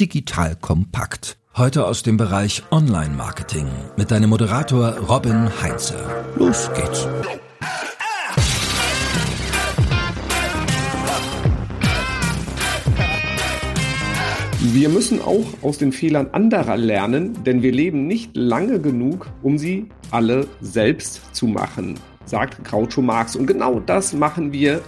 digital kompakt. Heute aus dem Bereich Online-Marketing mit deinem Moderator Robin Heinze. Los geht's. Wir müssen auch aus den Fehlern anderer lernen, denn wir leben nicht lange genug, um sie alle selbst zu machen, sagt Groucho Marx. Und genau das machen wir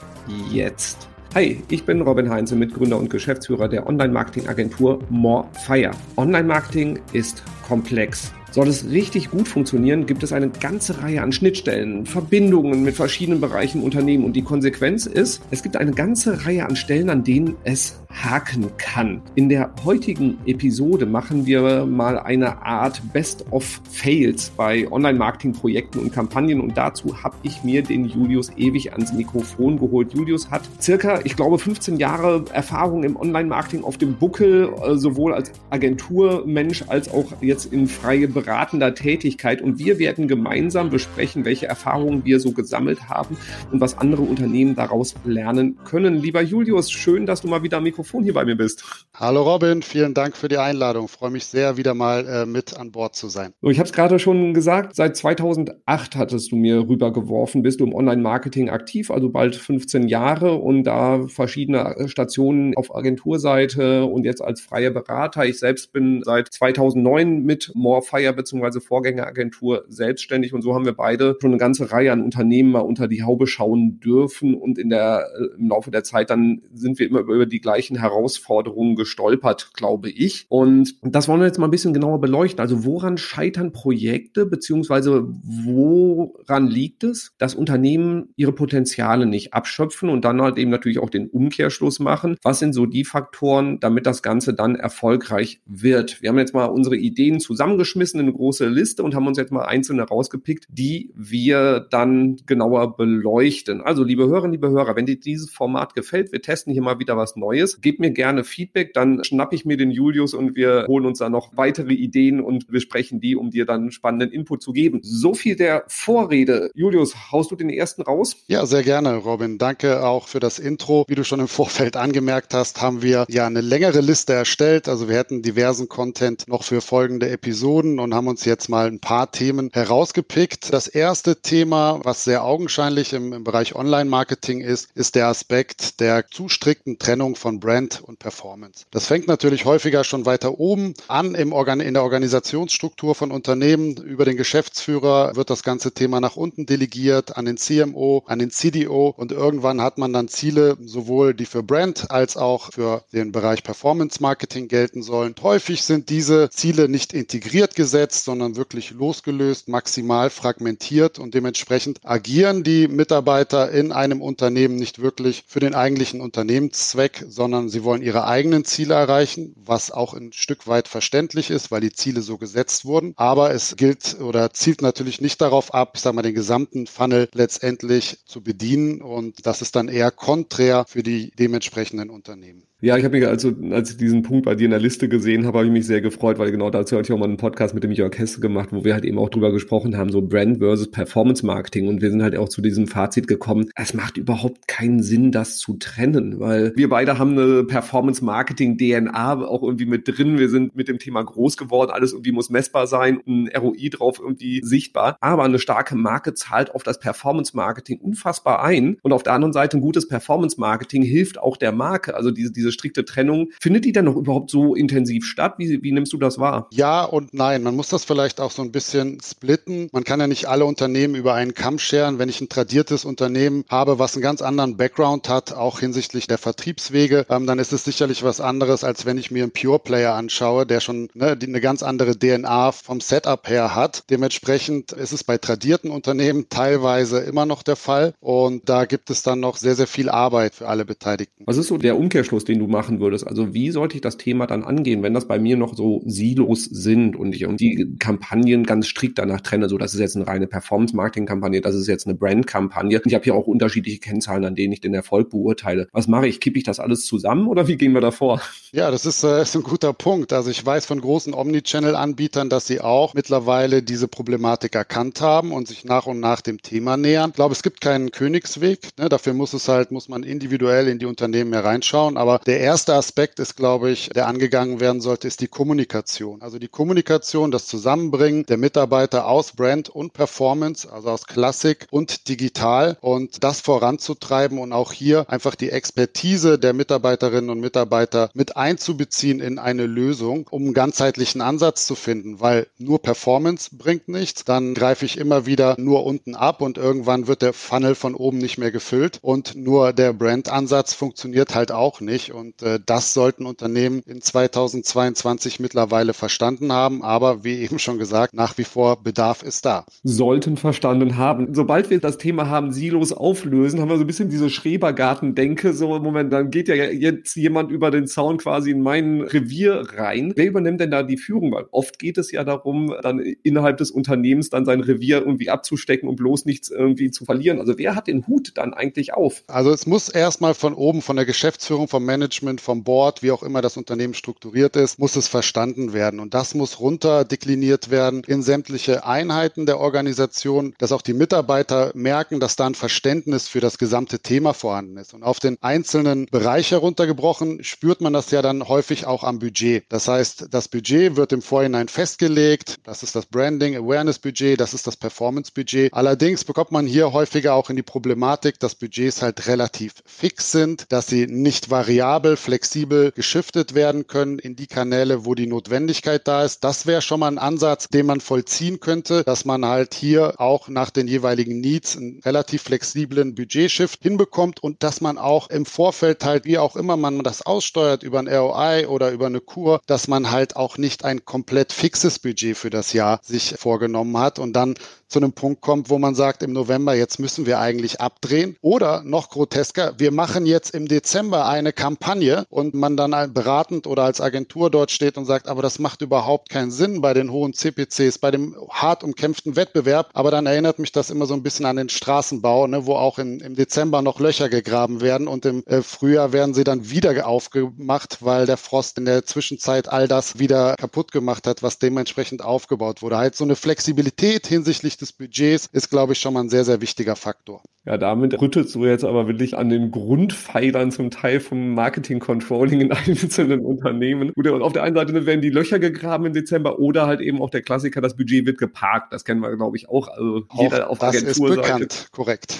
jetzt. Hi, ich bin Robin Heinze, Mitgründer und Geschäftsführer der Online-Marketing-Agentur Morefire. Online-Marketing ist komplex. Soll es richtig gut funktionieren, gibt es eine ganze Reihe an Schnittstellen, Verbindungen mit verschiedenen Bereichen im Unternehmen und die Konsequenz ist, es gibt eine ganze Reihe an Stellen, an denen es haken kann. In der heutigen Episode machen wir mal eine Art Best of Fails bei Online-Marketing-Projekten und Kampagnen und dazu habe ich mir den Julius ewig ans Mikrofon geholt. Julius hat circa, ich glaube, 15 Jahre Erfahrung im Online-Marketing auf dem Buckel, äh, sowohl als Agenturmensch als auch jetzt in freie beratender Tätigkeit und wir werden gemeinsam besprechen, welche Erfahrungen wir so gesammelt haben und was andere Unternehmen daraus lernen können. Lieber Julius, schön, dass du mal wieder am Mikrofon hier bei mir bist. Hallo Robin, vielen Dank für die Einladung. Ich freue mich sehr, wieder mal äh, mit an Bord zu sein. So, ich habe es gerade schon gesagt, seit 2008 hattest du mir rübergeworfen, bist du im Online-Marketing aktiv, also bald 15 Jahre und da verschiedene Stationen auf Agenturseite und jetzt als freier Berater. Ich selbst bin seit 2009 mit Morefire Vorgänger bzw. Vorgängeragentur selbstständig und so haben wir beide schon eine ganze Reihe an Unternehmen mal unter die Haube schauen dürfen und in der, äh, im Laufe der Zeit dann sind wir immer über die gleichen Herausforderungen gestolpert, glaube ich. Und das wollen wir jetzt mal ein bisschen genauer beleuchten. Also woran scheitern Projekte beziehungsweise woran liegt es, dass Unternehmen ihre Potenziale nicht abschöpfen und dann halt eben natürlich auch den Umkehrschluss machen? Was sind so die Faktoren, damit das Ganze dann erfolgreich wird? Wir haben jetzt mal unsere Ideen zusammengeschmissen eine große Liste und haben uns jetzt mal einzelne rausgepickt, die wir dann genauer beleuchten. Also, liebe Hörerinnen, liebe Hörer, wenn dir dieses Format gefällt, wir testen hier mal wieder was Neues, gebt mir gerne Feedback, dann schnapp ich mir den Julius und wir holen uns da noch weitere Ideen und besprechen die, um dir dann spannenden Input zu geben. So viel der Vorrede. Julius, haust du den ersten raus? Ja, sehr gerne, Robin. Danke auch für das Intro. Wie du schon im Vorfeld angemerkt hast, haben wir ja eine längere Liste erstellt. Also wir hätten diversen Content noch für folgende Episoden und und haben uns jetzt mal ein paar Themen herausgepickt. Das erste Thema, was sehr augenscheinlich im, im Bereich Online-Marketing ist, ist der Aspekt der zu strikten Trennung von Brand und Performance. Das fängt natürlich häufiger schon weiter oben an im Organ in der Organisationsstruktur von Unternehmen. Über den Geschäftsführer wird das ganze Thema nach unten delegiert, an den CMO, an den CDO und irgendwann hat man dann Ziele, sowohl die für Brand als auch für den Bereich Performance Marketing gelten sollen. Häufig sind diese Ziele nicht integriert gesetzt gesetzt, sondern wirklich losgelöst, maximal fragmentiert und dementsprechend agieren die Mitarbeiter in einem Unternehmen nicht wirklich für den eigentlichen Unternehmenszweck, sondern sie wollen ihre eigenen Ziele erreichen, was auch ein Stück weit verständlich ist, weil die Ziele so gesetzt wurden. Aber es gilt oder zielt natürlich nicht darauf ab, ich sag mal, den gesamten Funnel letztendlich zu bedienen und das ist dann eher konträr für die dementsprechenden Unternehmen. Ja, ich habe mich, also, als ich diesen Punkt bei dir in der Liste gesehen habe, habe ich mich sehr gefreut, weil genau dazu hatte ich auch mal einen Podcast mit dem Jörg Hesse gemacht, wo wir halt eben auch drüber gesprochen haben, so Brand versus Performance Marketing. Und wir sind halt auch zu diesem Fazit gekommen, es macht überhaupt keinen Sinn, das zu trennen, weil wir beide haben eine Performance Marketing DNA auch irgendwie mit drin. Wir sind mit dem Thema groß geworden, alles irgendwie muss messbar sein, ein ROI drauf irgendwie sichtbar. Aber eine starke Marke zahlt auf das Performance Marketing unfassbar ein. Und auf der anderen Seite ein gutes Performance Marketing hilft auch der Marke. Also diese, diese diese strikte Trennung, findet die dann noch überhaupt so intensiv statt? Wie, wie nimmst du das wahr? Ja und nein. Man muss das vielleicht auch so ein bisschen splitten. Man kann ja nicht alle Unternehmen über einen Kamm scheren. Wenn ich ein tradiertes Unternehmen habe, was einen ganz anderen Background hat, auch hinsichtlich der Vertriebswege, ähm, dann ist es sicherlich was anderes, als wenn ich mir einen Pure Player anschaue, der schon ne, die, eine ganz andere DNA vom Setup her hat. Dementsprechend ist es bei tradierten Unternehmen teilweise immer noch der Fall und da gibt es dann noch sehr, sehr viel Arbeit für alle Beteiligten. Was ist so der Umkehrschluss, den du machen würdest? Also wie sollte ich das Thema dann angehen, wenn das bei mir noch so Silos sind und ich die Kampagnen ganz strikt danach trenne, so das ist jetzt eine reine Performance-Marketing-Kampagne, das ist jetzt eine Brand-Kampagne. Ich habe hier auch unterschiedliche Kennzahlen, an denen ich den Erfolg beurteile. Was mache ich? Kippe ich das alles zusammen oder wie gehen wir da vor? Ja, das ist, äh, ist ein guter Punkt. Also ich weiß von großen Omnichannel-Anbietern, dass sie auch mittlerweile diese Problematik erkannt haben und sich nach und nach dem Thema nähern. Ich glaube, es gibt keinen Königsweg. Ne? Dafür muss es halt, muss man individuell in die Unternehmen hereinschauen. Aber Der erste Aspekt ist, glaube ich, der angegangen werden sollte, ist die Kommunikation. Also die Kommunikation, das Zusammenbringen der Mitarbeiter aus Brand und Performance, also aus Klassik und digital und das voranzutreiben und auch hier einfach die Expertise der Mitarbeiterinnen und Mitarbeiter mit einzubeziehen in eine Lösung, um einen ganzheitlichen Ansatz zu finden, weil nur Performance bringt nichts. Dann greife ich immer wieder nur unten ab und irgendwann wird der Funnel von oben nicht mehr gefüllt und nur der Brand-Ansatz funktioniert halt auch nicht. Und äh, das sollten Unternehmen in 2022 mittlerweile verstanden haben. Aber wie eben schon gesagt, nach wie vor Bedarf ist da. Sollten verstanden haben. Sobald wir das Thema haben, Silos auflösen, haben wir so ein bisschen diese Schrebergarten-Denke. So im Moment, dann geht ja jetzt jemand über den Zaun quasi in mein Revier rein. Wer übernimmt denn da die Führung? Weil oft geht es ja darum, dann innerhalb des Unternehmens dann sein Revier irgendwie abzustecken und bloß nichts irgendwie zu verlieren. Also wer hat den Hut dann eigentlich auf? Also es muss erstmal von oben, von der Geschäftsführung, vom Management, vom Board, wie auch immer das Unternehmen strukturiert ist, muss es verstanden werden. Und das muss runterdekliniert werden in sämtliche Einheiten der Organisation, dass auch die Mitarbeiter merken, dass da ein Verständnis für das gesamte Thema vorhanden ist. Und auf den einzelnen Bereich heruntergebrochen spürt man das ja dann häufig auch am Budget. Das heißt, das Budget wird im Vorhinein festgelegt. Das ist das Branding Awareness Budget, das ist das Performance Budget. Allerdings bekommt man hier häufiger auch in die Problematik, dass Budgets halt relativ fix sind, dass sie nicht variabel, flexibel geschiftet werden können in die Kanäle, wo die Notwendigkeit da ist. Das wäre schon mal ein Ansatz, den man vollziehen könnte, dass man halt hier auch nach den jeweiligen Needs einen relativ flexiblen Budgetshift hinbekommt und dass man auch im Vorfeld halt, wie auch immer man das aussteuert, über ein ROI oder über eine Kur, dass man halt auch nicht ein komplett fixes Budget für das Jahr sich vorgenommen hat und dann zu einem Punkt kommt, wo man sagt, im November, jetzt müssen wir eigentlich abdrehen. Oder noch grotesker, wir machen jetzt im Dezember eine Kampagne und man dann beratend oder als Agentur dort steht und sagt, aber das macht überhaupt keinen Sinn bei den hohen CPCs, bei dem hart umkämpften Wettbewerb. Aber dann erinnert mich das immer so ein bisschen an den Straßenbau, ne, wo auch in, im Dezember noch Löcher gegraben werden und im äh, Frühjahr werden sie dann wieder aufgemacht, weil der Frost in der Zwischenzeit all das wieder kaputt gemacht hat, was dementsprechend aufgebaut wurde. Halt so eine Flexibilität hinsichtlich des Budgets ist, glaube ich, schon mal ein sehr, sehr wichtiger Faktor. Ja, damit rüttelst du jetzt aber wirklich an den Grundpfeilern zum Teil vom Marketing-Controlling in einzelnen Unternehmen. Gut, und auf der einen Seite werden die Löcher gegraben im Dezember oder halt eben auch der Klassiker, das Budget wird geparkt. Das kennen wir, glaube ich, auch. Also auch jeder auf das Agenturseite. ist bekannt, korrekt.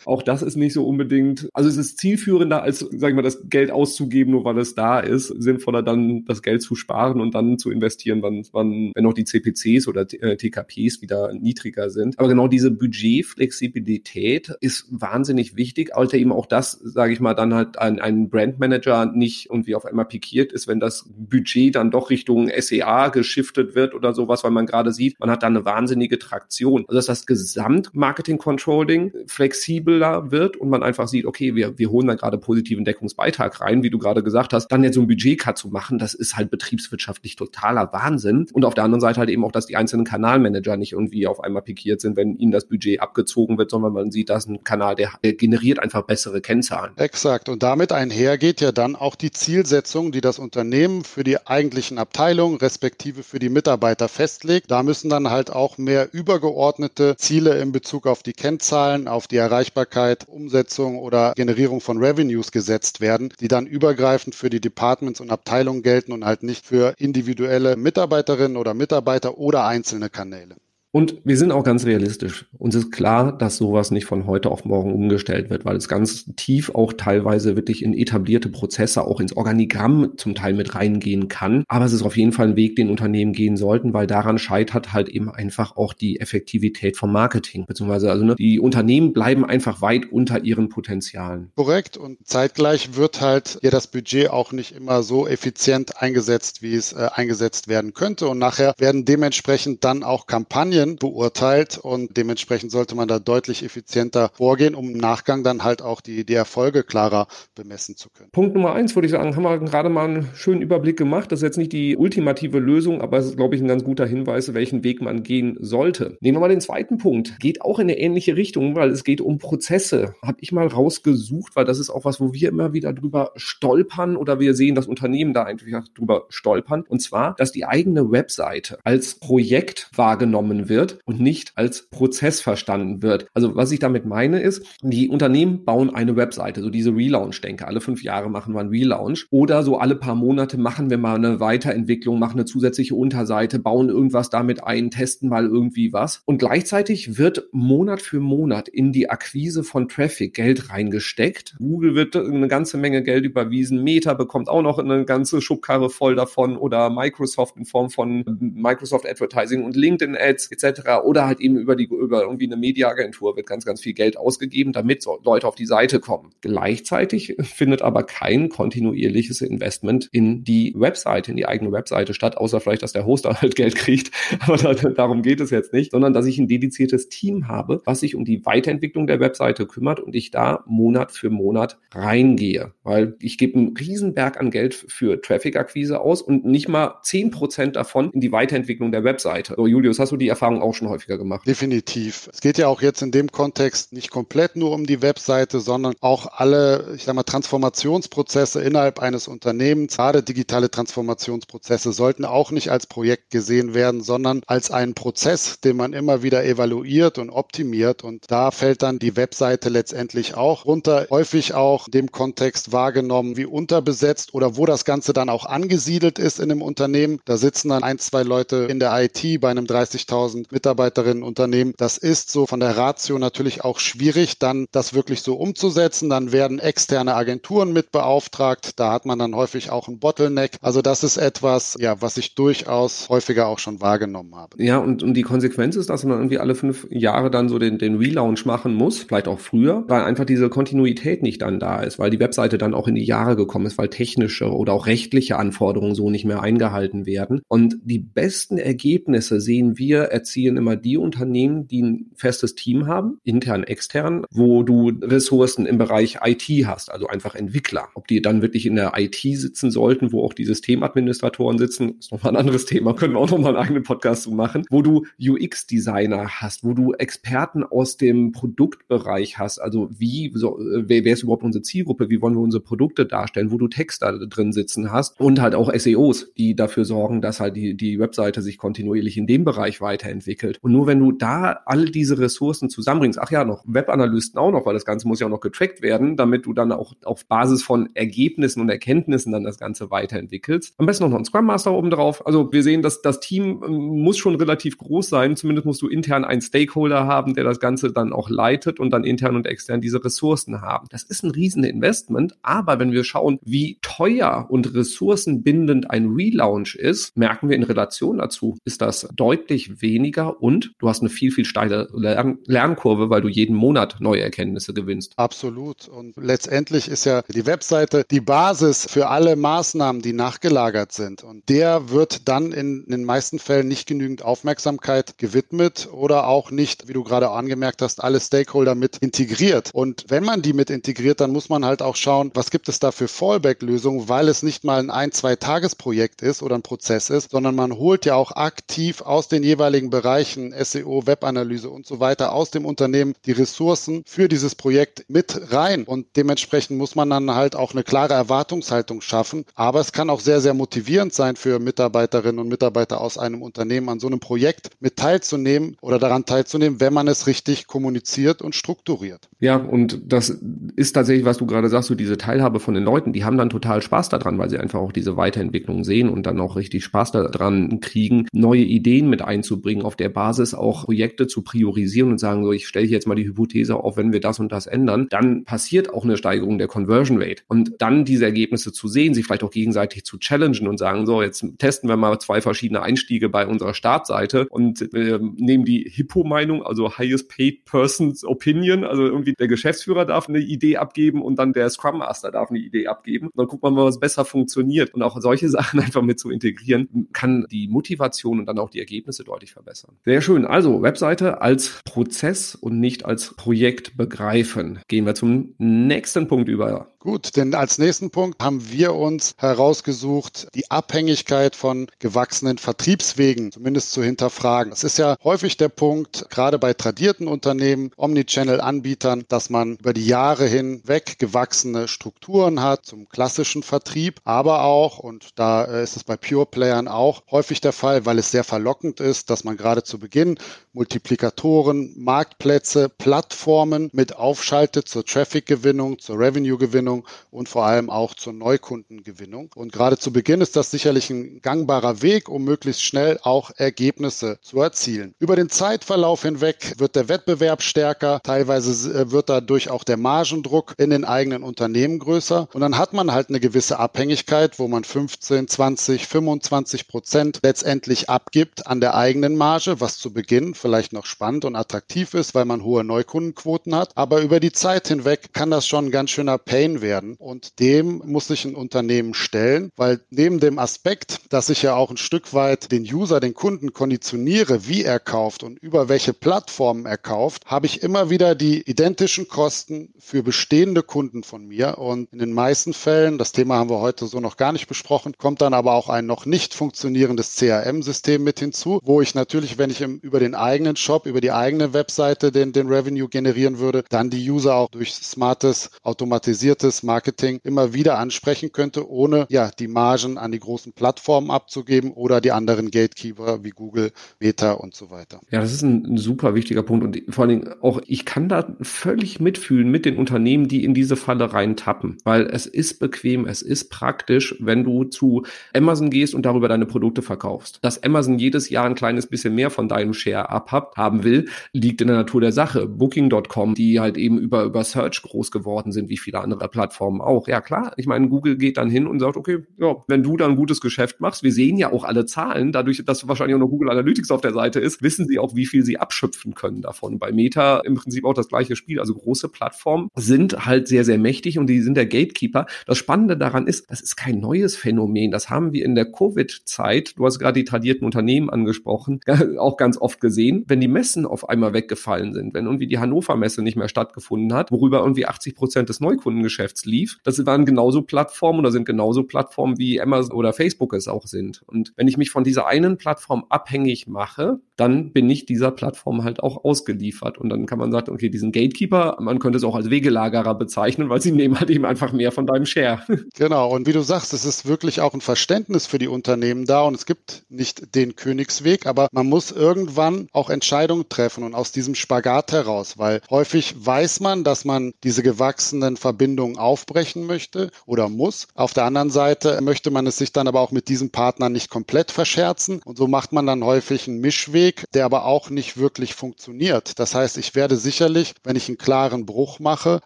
auch das ist nicht so unbedingt, also es ist zielführender, als, sag ich mal, das Geld auszugeben, nur weil es da ist. Sinnvoller dann das Geld zu sparen und dann zu investieren, wann, wann wenn auch die CPCs oder TKPs wieder niedriger sind. Aber genau diese Budgetflexibilität ist wahnsinnig wichtig, Alter eben auch das, sage ich mal, dann halt ein, ein Brandmanager nicht irgendwie auf einmal pikiert ist, wenn das Budget dann doch Richtung SEA geschiftet wird oder sowas, weil man gerade sieht, man hat da eine wahnsinnige Traktion. Also dass das Gesamt-Marketing-Controlling flexibler wird und man einfach sieht, okay, wir, wir holen da gerade positiven Deckungsbeitrag rein, wie du gerade gesagt hast, dann jetzt so ein Budget-Cut zu machen, das ist halt betriebswirtschaftlich totaler Wahnsinn. Und auf der anderen Seite halt eben auch, dass die einzelnen Kanalmanager nicht irgendwie auf einmal pikiert sind, wenn ihnen das Budget abgezogen wird, sondern man sieht, dass ein Kanal, der generiert einfach bessere Kennzahlen. Exakt. Und damit einhergeht ja dann auch die Zielsetzung, die das Unternehmen für die eigentlichen Abteilungen respektive für die Mitarbeiter festlegt. Da müssen dann halt auch mehr übergeordnete Ziele in Bezug auf die Kennzahlen, auf die Erreichbarkeit, Umsetzung oder Generierung von Revenues gesetzt werden, die dann übergreifend für die Departments und Abteilungen gelten und halt nicht für individuelle Mitarbeiterinnen oder Mitarbeiter oder einzelne Kanäle. Und wir sind auch ganz realistisch. Uns ist klar, dass sowas nicht von heute auf morgen umgestellt wird, weil es ganz tief auch teilweise wirklich in etablierte Prozesse, auch ins Organigramm zum Teil mit reingehen kann. Aber es ist auf jeden Fall ein Weg, den Unternehmen gehen sollten, weil daran scheitert halt eben einfach auch die Effektivität vom Marketing. Beziehungsweise also ne, die Unternehmen bleiben einfach weit unter ihren Potenzialen. Korrekt. Und zeitgleich wird halt ja das Budget auch nicht immer so effizient eingesetzt, wie es äh, eingesetzt werden könnte. Und nachher werden dementsprechend dann auch Kampagnen Studien beurteilt und dementsprechend sollte man da deutlich effizienter vorgehen, um im Nachgang dann halt auch die, die Erfolge klarer bemessen zu können. Punkt Nummer eins würde ich sagen, haben wir gerade mal einen schönen Überblick gemacht. Das ist jetzt nicht die ultimative Lösung, aber es ist, glaube ich, ein ganz guter Hinweis, welchen Weg man gehen sollte. Nehmen wir mal den zweiten Punkt. Geht auch in eine ähnliche Richtung, weil es geht um Prozesse. Habe ich mal rausgesucht, weil das ist auch was, wo wir immer wieder drüber stolpern oder wir sehen, dass Unternehmen da einfach drüber stolpern. Und zwar, dass die eigene Webseite als Projekt wahrgenommen wird und nicht als Prozess verstanden wird. Also was ich damit meine ist, die Unternehmen bauen eine Webseite, so diese Relaunch-Denke. Alle fünf Jahre machen wir einen Relaunch oder so alle paar Monate machen wir mal eine Weiterentwicklung, machen eine zusätzliche Unterseite, bauen irgendwas damit ein, testen mal irgendwie was. Und gleichzeitig wird Monat für Monat in die Akquise von Traffic Geld reingesteckt. Google wird eine ganze Menge Geld überwiesen, Meta bekommt auch noch eine ganze Schubkarre voll davon oder Microsoft in Form von Microsoft Advertising und LinkedIn Ads etc. oder halt eben über die über irgendwie eine Mediaagentur wird ganz ganz viel Geld ausgegeben, damit so Leute auf die Seite kommen. Gleichzeitig findet aber kein kontinuierliches Investment in die Webseite, in die eigene Webseite statt, außer vielleicht, dass der Hoster halt Geld kriegt. Aber da, darum geht es jetzt nicht, sondern dass ich ein dediziertes Team habe, was sich um die Weiterentwicklung der Webseite kümmert und ich da Monat für Monat reingehe. Weil ich gebe einen Riesenberg an Geld für Traffic-Akquise aus und nicht mal zehn Prozent davon in die Weiterentwicklung der Webseite. So, Julius, hast du die Erfahrung auch schon häufiger gemacht? Definitiv. Es geht ja auch jetzt in dem Kontext nicht komplett nur um die Webseite, sondern auch alle, ich sag mal, Transformationsprozesse innerhalb eines Unternehmens, gerade digitale Transformationsprozesse, sollten auch nicht als Projekt gesehen werden, sondern als einen Prozess, den man immer wieder evaluiert und optimiert. Und da fällt dann die Webseite letztendlich auch runter. Häufig auch in dem Kontext wahrgenommen, wie unterbesetzt oder wo das Ganze dann auch angesiedelt ist in einem Unternehmen. Da sitzen dann ein, zwei Leute in der IT bei einem 30.000 Mitarbeiterinnen Unternehmen. Das ist so von der Ratio natürlich auch schwierig, dann das wirklich so umzusetzen. Dann werden externe Agenturen mit beauftragt. Da hat man dann häufig auch ein Bottleneck. Also das ist etwas, ja, was ich durchaus häufiger auch schon wahrgenommen habe. Ja, und, und die Konsequenz ist, dass man irgendwie alle fünf Jahre dann so den, den Relaunch machen muss, vielleicht auch früher, weil einfach diese Kontinuität nicht dann da ist, weil die Webseite dann auch in die Jahre gekommen ist, weil technische oder auch rechtliche Anforderungen so nicht mehr eingehalten werden. Und die besten Ergebnisse sehen wir, erzielen immer die Unternehmen, die ein festes Team haben, intern, extern, wo du Ressourcen im Bereich IT hast, also einfach Entwickler. Ob die dann wirklich in der IT sitzen sollten, wo auch die Systemadministratoren sitzen, ist nochmal ein anderes Thema, können wir auch nochmal einen eigenen Podcast zu machen, wo du UX-Designer hast, wo du Experten aus dem Produktbereich hast, also wie, so, wer, wer ist überhaupt unsere Zielgruppe, wie wollen wir unsere Produkte darstellen, wo du Texter drin sitzen hast und halt auch SEOs, die dafür sorgen, dass halt die, die Webseite sich kontinuierlich in dem Bereich weiterentwickelt. Und nur wenn du da all diese Ressourcen zusammenbringst, ach ja, noch Webanalysten auch noch, weil das Ganze muss ja auch noch getrackt werden, damit du dann auch auf Basis von Ergebnissen und Erkenntnissen dann das Ganze weiterentwickelst. Am besten noch ein Scrum Master oben drauf. Also wir sehen, dass das Team ähm, muss schon relativ groß sein. Zumindest musst du intern einen Stakeholder haben, der das Ganze dann auch leitet und dann intern und extern diese Ressourcen haben. Das ist ein riesen Investment, aber wenn wir schauen, wie teuer und ressourcenbindend ein Relaunch ist, merken wir in Relation dazu, ist das deutlich weniger und du hast eine viel, viel steile Lern Lernkurve, weil du jeden Monat neue Erkenntnisse gewinnst. Absolut. Und letztendlich ist ja die Webseite die Basis für alle Maßnahmen, die nachgelagert sind. Und der wird dann in, den meisten Fällen nicht genügend Aufmerksamkeit gewidmet oder auch nicht, wie du gerade angemerkt hast, alle Stakeholder mit integriert. Und wenn man die mit integriert, dann muss man halt auch schauen, was gibt es da für Fallback-Lösungen, weil es nicht mal ein ein, zwei Tagesprojekt ist oder ein Prozess ist, sondern man holt ja auch aktiv aus den jeweiligen Bereichen SEO, Webanalyse und so weiter aus dem Unternehmen die Ressourcen für dieses Projekt mit rein. Und dementsprechend muss man dann halt auch eine klare Erwartungshaltung schaffen. Aber es kann auch sehr, sehr motivierend sein für Mitarbeiterinnen und Mitarbeiter aus einem Unternehmen, an so einem Projekt mit teilzunehmen oder daran teilzunehmen, wenn man es richtig kommuniziert und strukturiert. Ja, und das ist tatsächlich, was du gerade sagst, so diese Teilhabe von den Leuten, die haben dann total Spaß daran, weil sie einfach auch diese Weiterentwicklung sehen und dann auch richtig Spaß daran kriegen, neue Ideen mit einzubringen, auf der Basis auch Projekte zu priorisieren und sagen, so, ich stelle jetzt mal die Hypothese auf, wenn wir das und das ändern, dann passiert auch eine Steigerung der Conversion Rate. Und dann diese Ergebnisse zu sehen, sich vielleicht auch gegenseitig zu challengen und sagen, so, jetzt testen wir mal zwei verschiedene Einstiege bei unserer Startseite und äh, nehmen die Hippo-Meinung, also Highest Paid Person's Opinion, also irgendwie der Geschäftsführer darf eine Idee abgeben und dann der Scrum Master darf eine Idee abgeben. Und dann guckt man mal, was besser funktioniert. Und auch solche Sachen einfach mit zu integrieren, kann die Motivation und dann auch die Ergebnisse deutlich verbessern. Sehr schön. Also Webseite als Prozess und nicht als Projekt begreifen. Gehen wir zum nächsten Punkt über. Gut, denn als nächsten Punkt haben wir uns herausgesucht, die Abhängigkeit von gewachsenen Vertriebswegen zumindest zu hinterfragen. Es ist ja häufig der Punkt, gerade bei tradierten Unternehmen, Omnichannel-Anbietern, dass man über die Jahre hinweg gewachsene Strukturen hat zum klassischen Vertrieb, aber auch, und da ist es bei Pure Playern auch häufig der Fall, weil es sehr verlockend ist, dass man man gerade zu Beginn Multiplikatoren, Marktplätze, Plattformen mit aufschaltet zur Traffic-Gewinnung, zur Revenue-Gewinnung und vor allem auch zur Neukundengewinnung. Und gerade zu Beginn ist das sicherlich ein gangbarer Weg, um möglichst schnell auch Ergebnisse zu erzielen. Über den Zeitverlauf hinweg wird der Wettbewerb stärker, teilweise äh, wird dadurch auch der Margendruck in den eigenen Unternehmen größer und dann hat man halt eine gewisse Abhängigkeit, wo man 15, 20, 25 Prozent letztendlich abgibt an der eigenen Marge, was zu Beginn vielleicht noch spannend und attraktiv ist, weil man hohe Neukundenquoten hat. Aber über die Zeit hinweg kann das schon ein ganz schöner Pain werden und dem muss sich ein Unternehmen stellen, weil neben dem Aspekt, dass ich ja auch ein Stück weit den User, den Kunden konditioniere, wie er kauft und über welche Plattformen er kauft, habe ich immer wieder die identischen Kosten für bestehende Kunden von mir und in den meisten Fällen, das Thema haben wir heute so noch gar nicht besprochen, kommt dann aber auch ein noch nicht funktionierendes CRM-System mit hinzu, wo ich natürlich, wenn ich im, über den eigenen Shop, über die eigene Webseite den, den Revenue generieren würde, dann die User auch durch smartes, automatisiertes Marketing immer wieder ansprechen könnte, ohne ja die Margen an die großen Plattformen abzugeben oder die anderen Gatekeeper wie Google, Meta und so weiter. Ja, das ist ein, ein super wichtiger Punkt und vor allen Dingen auch, ich kann da völlig mitfühlen mit den Unternehmen, die in diese Falle reintappen, weil es ist bequem, es ist praktisch, wenn du zu Amazon gehst und darüber deine Produkte verkaufst. Dass Amazon jedes Jahr ein kleines bisschen mehr von deinem Share abhabt, haben will, liegt in der Natur der Sache. Booking.com, die halt eben über, über Search groß geworden sind, wie viele andere Plattformen auch. Ja, klar. Ich meine, Google geht dann hin und sagt, okay, ja, wenn du da ein gutes Geschäft machst, wir sehen ja auch alle Zahlen, dadurch, dass wahrscheinlich auch noch Google Analytics auf der Seite ist, wissen sie auch, wie viel sie abschöpfen können davon. Bei Meta im Prinzip auch das gleiche Spiel. Also große Plattformen sind halt sehr, sehr mächtig und die sind der Gatekeeper. Das Spannende daran ist, das ist kein neues Phänomen. Das haben wir in der Covid-Zeit, du hast gerade die tradierten Unternehmen angesprochen, auch ganz oft gesehen. Wenn die Messen auf einmal weggefallen sind, wenn irgendwie die Hannover Messe nicht mehr stattgefunden hat, worüber irgendwie 80 Prozent des Neukundengeschäfts lief, das waren genauso Plattformen oder sind genauso Plattformen wie Amazon oder Facebook es auch sind. Und wenn ich mich von dieser einen Plattform abhängig mache, dann bin ich dieser Plattform halt auch ausgeliefert. Und dann kann man sagen, okay, diesen Gatekeeper, man könnte es auch als Wegelagerer bezeichnen, weil sie nehmen halt eben einfach mehr von deinem Share. Genau. Und wie du sagst, es ist wirklich auch ein Verständnis für die Unternehmen da und es gibt nicht den Königsweg, aber man muss irgendwann auch Entscheidungen treffen und aus diesem Spagat heraus, weil häufig weiß man, dass man diese gewachsenen Verbindungen aufbrechen möchte oder muss. Auf der anderen Seite möchte man es sich dann aber auch mit diesem Partner nicht komplett verscherzen und so macht man dann häufig einen Mischweg, der aber auch nicht wirklich funktioniert. Das heißt, ich werde sicherlich, wenn ich einen klaren Bruch mache,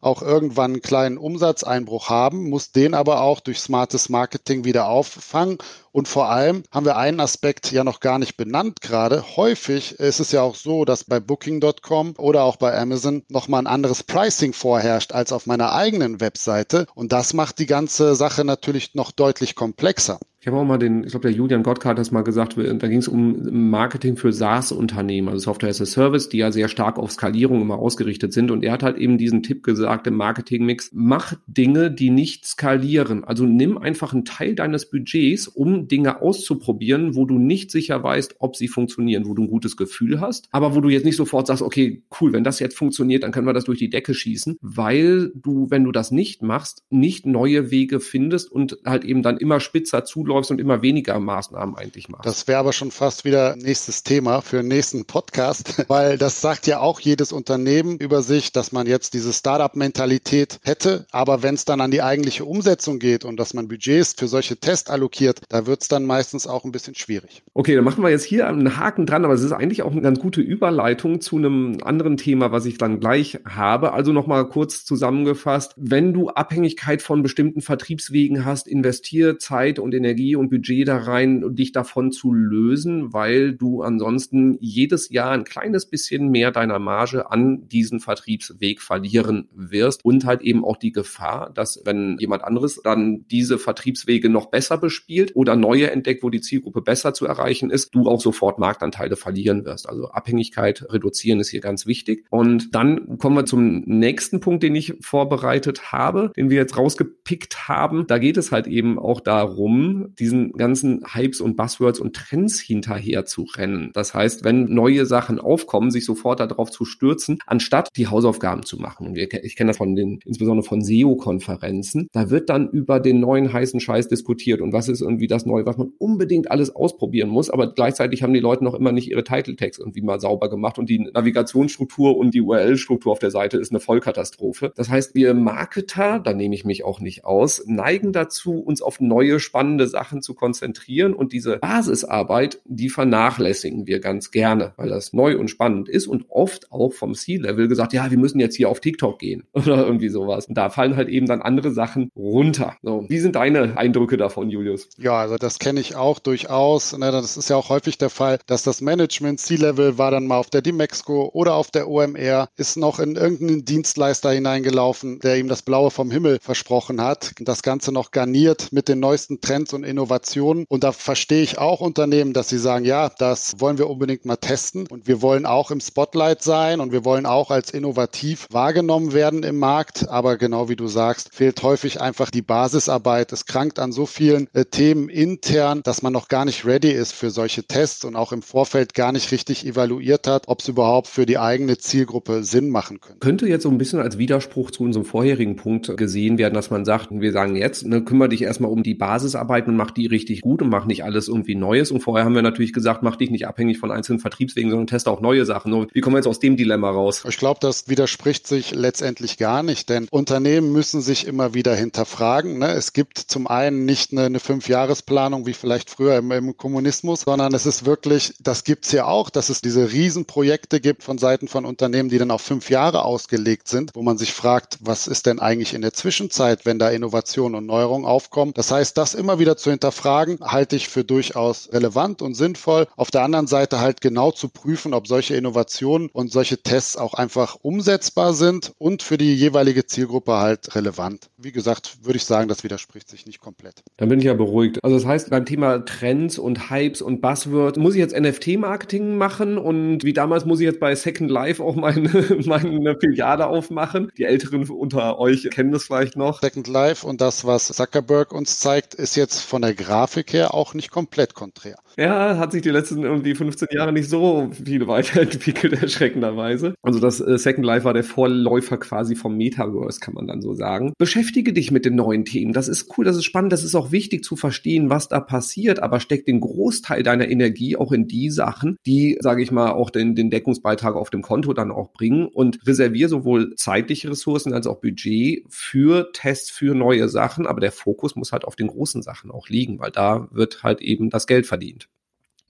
auch irgendwann einen kleinen Umsatzeinbruch haben, muss den aber auch durch smartes Marketing wieder auffangen und vor allem haben wir einen Aspekt ja noch gar nicht benannt gerade. Häufig ist es ja auch so, dass bei Booking.com oder auch bei Amazon nochmal ein anderes Pricing vorherrscht als auf meiner eigenen Webseite. Und das macht die ganze Sache natürlich noch deutlich komplexer. Ich habe auch mal den, ich glaube, der Julian Gottkart hat das mal gesagt, da ging es um Marketing für SaaS-Unternehmen, also Software as a Service, die ja sehr stark auf Skalierung immer ausgerichtet sind. Und er hat halt eben diesen Tipp gesagt im Marketingmix, mach Dinge, die nicht skalieren. Also nimm einfach einen Teil deines Budgets, um Dinge auszuprobieren, wo du nicht sicher weißt, ob sie funktionieren, wo du ein gutes Gefühl hast, aber wo du jetzt nicht sofort sagst, okay, cool, wenn das jetzt funktioniert, dann können wir das durch die Decke schießen, weil du, wenn du das nicht machst, nicht neue Wege findest und halt eben dann immer spitzer zu läufst und immer weniger Maßnahmen eigentlich machst. Das wäre aber schon fast wieder nächstes Thema für den nächsten Podcast, weil das sagt ja auch jedes Unternehmen über sich, dass man jetzt diese Startup-Mentalität hätte, aber wenn es dann an die eigentliche Umsetzung geht und dass man Budgets für solche Tests allokiert, da wird es dann meistens auch ein bisschen schwierig. Okay, dann machen wir jetzt hier einen Haken dran, aber es ist eigentlich auch eine ganz gute Überleitung zu einem anderen Thema, was ich dann gleich habe. Also nochmal kurz zusammengefasst, wenn du Abhängigkeit von bestimmten Vertriebswegen hast, investier Zeit und Energie Energie und Budget da rein, dich davon zu lösen, weil du ansonsten jedes Jahr ein kleines bisschen mehr deiner Marge an diesen Vertriebsweg verlieren wirst und halt eben auch die Gefahr, dass wenn jemand anderes dann diese Vertriebswege noch besser bespielt oder neue entdeckt, wo die Zielgruppe besser zu erreichen ist, du auch sofort Marktanteile verlieren wirst. Also Abhängigkeit reduzieren ist hier ganz wichtig. Und dann kommen wir zum nächsten Punkt, den ich vorbereitet habe, den wir jetzt rausgepickt haben. Da geht es halt eben auch darum, diesen ganzen Hypes und Buzzwords und Trends hinterher zu rennen. Das heißt, wenn neue Sachen aufkommen, sich sofort darauf zu stürzen, anstatt die Hausaufgaben zu machen. Ich kenne das von den, insbesondere von SEO-Konferenzen. Da wird dann über den neuen heißen Scheiß diskutiert und was ist irgendwie das Neue, was man unbedingt alles ausprobieren muss. Aber gleichzeitig haben die Leute noch immer nicht ihre Title Tags irgendwie mal sauber gemacht und die Navigationsstruktur und die URL-Struktur auf der Seite ist eine Vollkatastrophe. Das heißt, wir Marketer, da nehme ich mich auch nicht aus, neigen dazu, uns auf neue spannende Sachen zu konzentrieren und diese Basisarbeit, die vernachlässigen wir ganz gerne, weil das neu und spannend ist und oft auch vom C-Level gesagt, ja, wir müssen jetzt hier auf TikTok gehen oder irgendwie sowas. Und da fallen halt eben dann andere Sachen runter. So, wie sind deine Eindrücke davon, Julius? Ja, also das kenne ich auch durchaus. Ne, das ist ja auch häufig der Fall, dass das Management C-Level war dann mal auf der Dimexco oder auf der OMR, ist noch in irgendeinen Dienstleister hineingelaufen, der ihm das Blaue vom Himmel versprochen hat. Das Ganze noch garniert mit den neuesten Trends und Innovationen. Und da verstehe ich auch Unternehmen, dass sie sagen, ja, das wollen wir unbedingt mal testen und wir wollen auch im Spotlight sein und wir wollen auch als innovativ wahrgenommen werden im Markt. Aber genau wie du sagst, fehlt häufig einfach die Basisarbeit. Es krankt an so vielen äh, Themen intern, dass man noch gar nicht ready ist für solche Tests und auch im Vorfeld gar nicht richtig evaluiert hat, ob es überhaupt für die eigene Zielgruppe Sinn machen könnte. Könnte jetzt so ein bisschen als Widerspruch zu unserem vorherigen Punkt gesehen werden, dass man sagt, wir sagen jetzt, ne, kümmere dich erstmal um die Basisarbeit und mach die richtig gut und mach nicht alles irgendwie Neues. Und vorher haben wir natürlich gesagt, mach dich nicht abhängig von einzelnen Vertriebswegen, sondern teste auch neue Sachen. So, wie kommen wir jetzt aus dem Dilemma raus? Ich glaube, das widerspricht sich letztendlich gar nicht, denn Unternehmen müssen sich immer wieder hinterfragen. Ne? Es gibt zum einen nicht eine, eine Fünfjahresplanung wie vielleicht früher im, im Kommunismus, sondern es ist wirklich, das gibt's ja auch, dass es diese Riesenprojekte gibt von Seiten von Unternehmen, die dann auf fünf Jahre ausgelegt sind, wo man sich fragt, was ist denn eigentlich in der Zwischenzeit, wenn da Innovation und Neuerung aufkommen. Das heißt, das immer wieder zu hinterfragen, halte ich für durchaus relevant und sinnvoll. Auf der anderen Seite halt genau zu prüfen, ob solche Innovationen und solche Tests auch einfach umsetzbar sind und für die jeweilige Zielgruppe halt relevant. Wie gesagt, würde ich sagen, das widerspricht sich nicht komplett. Dann bin ich ja beruhigt. Also das heißt, beim Thema Trends und Hypes und Buzzwords, muss ich jetzt NFT-Marketing machen und wie damals muss ich jetzt bei Second Life auch meine, meine Filiale aufmachen. Die Älteren unter euch kennen das vielleicht noch. Second Life und das, was Zuckerberg uns zeigt, ist jetzt von der Grafik her auch nicht komplett konträr. Ja, hat sich die letzten irgendwie 15 Jahre nicht so viel weiterentwickelt, erschreckenderweise. Also das äh, Second Life war der Vorläufer quasi vom Metaverse, kann man dann so sagen. Beschäftige dich mit den neuen Themen. Das ist cool, das ist spannend, das ist auch wichtig zu verstehen, was da passiert, aber steck den Großteil deiner Energie auch in die Sachen, die, sage ich mal, auch den, den Deckungsbeitrag auf dem Konto dann auch bringen und reservier sowohl zeitliche Ressourcen als auch Budget für Tests, für neue Sachen, aber der Fokus muss halt auf den großen Sachen auch liegen, weil da wird halt eben das Geld verdient.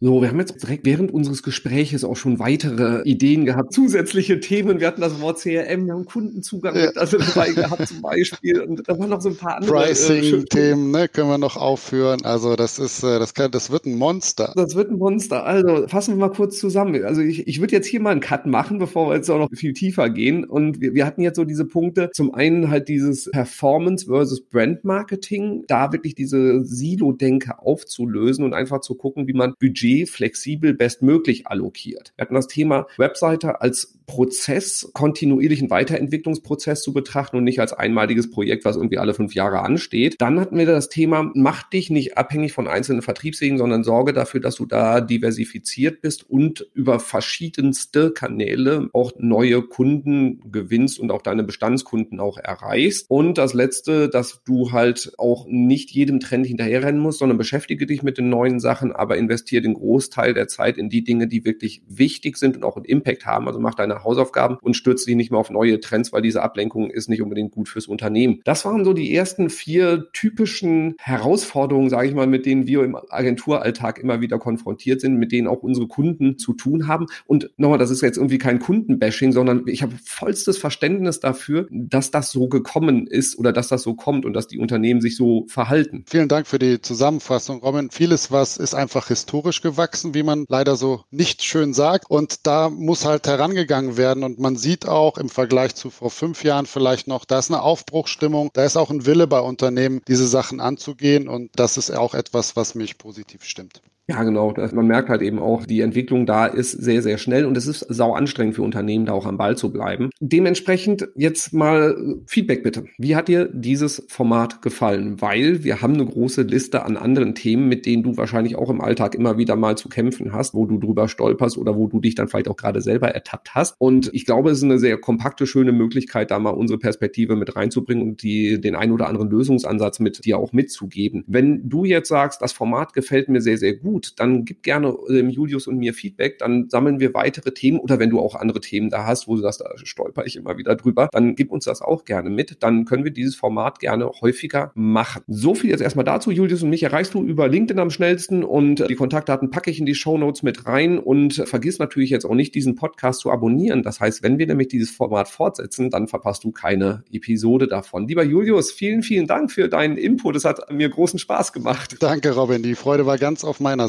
So, wir haben jetzt direkt während unseres Gespräches auch schon weitere Ideen gehabt, zusätzliche Themen. Wir hatten das Wort CRM, wir haben Kundenzugang ja. also dabei gehabt zum Beispiel. Und da waren noch so ein paar andere. Äh, Pricing-Themen, ne, können wir noch aufführen. Also das ist, äh, das kann, das wird ein Monster. Das wird ein Monster. Also fassen wir mal kurz zusammen. Also ich, ich würde jetzt hier mal einen Cut machen, bevor wir jetzt auch noch viel tiefer gehen. Und wir, wir hatten jetzt so diese Punkte. Zum einen halt dieses Performance versus Brand Marketing, da wirklich diese Silo-Denke aufzulösen und einfach zu gucken, wie man Budget Budget flexibel bestmöglich allokiert. Wir hatten das Thema Webseite als Prozess, kontinuierlichen Weiterentwicklungsprozess zu betrachten und nicht als einmaliges Projekt, was irgendwie alle fünf Jahre ansteht. Dann hatten wir das Thema, mach dich nicht abhängig von einzelnen Vertriebswegen, sondern sorge dafür, dass du da diversifiziert bist und über verschiedenste Kanäle auch neue Kunden gewinnst und auch deine Bestandskunden auch erreichst. Und das letzte, dass du halt auch nicht jedem Trend hinterherrennen musst, sondern beschäftige dich mit den neuen Sachen, aber investiere den Großteil der Zeit in die Dinge, die wirklich wichtig sind und auch einen Impact haben. Also mach deine Hausaufgaben und stürze dich nicht mehr auf neue Trends, weil diese Ablenkung ist nicht unbedingt gut fürs Unternehmen. Das waren so die ersten vier typischen Herausforderungen, sage ich mal, mit denen wir im Agenturalltag immer wieder konfrontiert sind, mit denen auch unsere Kunden zu tun haben. Und nochmal, das ist jetzt irgendwie kein Kundenbashing, sondern ich habe vollstes Verständnis dafür, dass das so gekommen ist oder dass das so kommt und dass die Unternehmen sich so verhalten. Vielen Dank für die Zusammenfassung, Robin. Vieles, was ist einfach historisch gewachsen, wie man leider so nicht schön sagt. Und da muss halt herangegangen angegangen werden. Und man sieht auch im Vergleich zu vor fünf Jahren vielleicht noch, da ist eine Aufbruchstimmung, da ist auch ein Wille bei Unternehmen, diese Sachen anzugehen. Und das ist auch etwas, was mich positiv stimmt. Ja, genau. Man merkt halt eben auch, die Entwicklung da ist sehr, sehr schnell und es ist sau anstrengend für Unternehmen, da auch am Ball zu bleiben. Dementsprechend jetzt mal Feedback bitte. Wie hat dir dieses Format gefallen? Weil wir haben eine große Liste an anderen Themen, mit denen du wahrscheinlich auch im Alltag immer wieder mal zu kämpfen hast, wo du drüber stolperst oder wo du dich dann vielleicht auch gerade selber ertappt hast. Und ich glaube, es ist eine sehr kompakte, schöne Möglichkeit, da mal unsere Perspektive mit reinzubringen und die, den ein oder anderen Lösungsansatz mit dir auch mitzugeben. Wenn du jetzt sagst, das Format gefällt mir sehr, sehr gut, dann gib gerne ähm, Julius und mir Feedback, dann sammeln wir weitere Themen oder wenn du auch andere Themen da hast, wo du sagst, da stolper ich immer wieder drüber, dann gib uns das auch gerne mit. Dann können wir dieses Format gerne häufiger machen. So viel jetzt erstmal dazu. Julius und mich erreichst du über LinkedIn am schnellsten und die Kontaktdaten packe ich in die Show Notes mit rein und vergiss natürlich jetzt auch nicht, diesen Podcast zu abonnieren. Das heißt, wenn wir nämlich dieses Format fortsetzen, dann verpasst du keine Episode davon. Lieber Julius, vielen, vielen Dank für deinen Input. Es hat mir großen Spaß gemacht. Danke, Robin. Die Freude war ganz auf meiner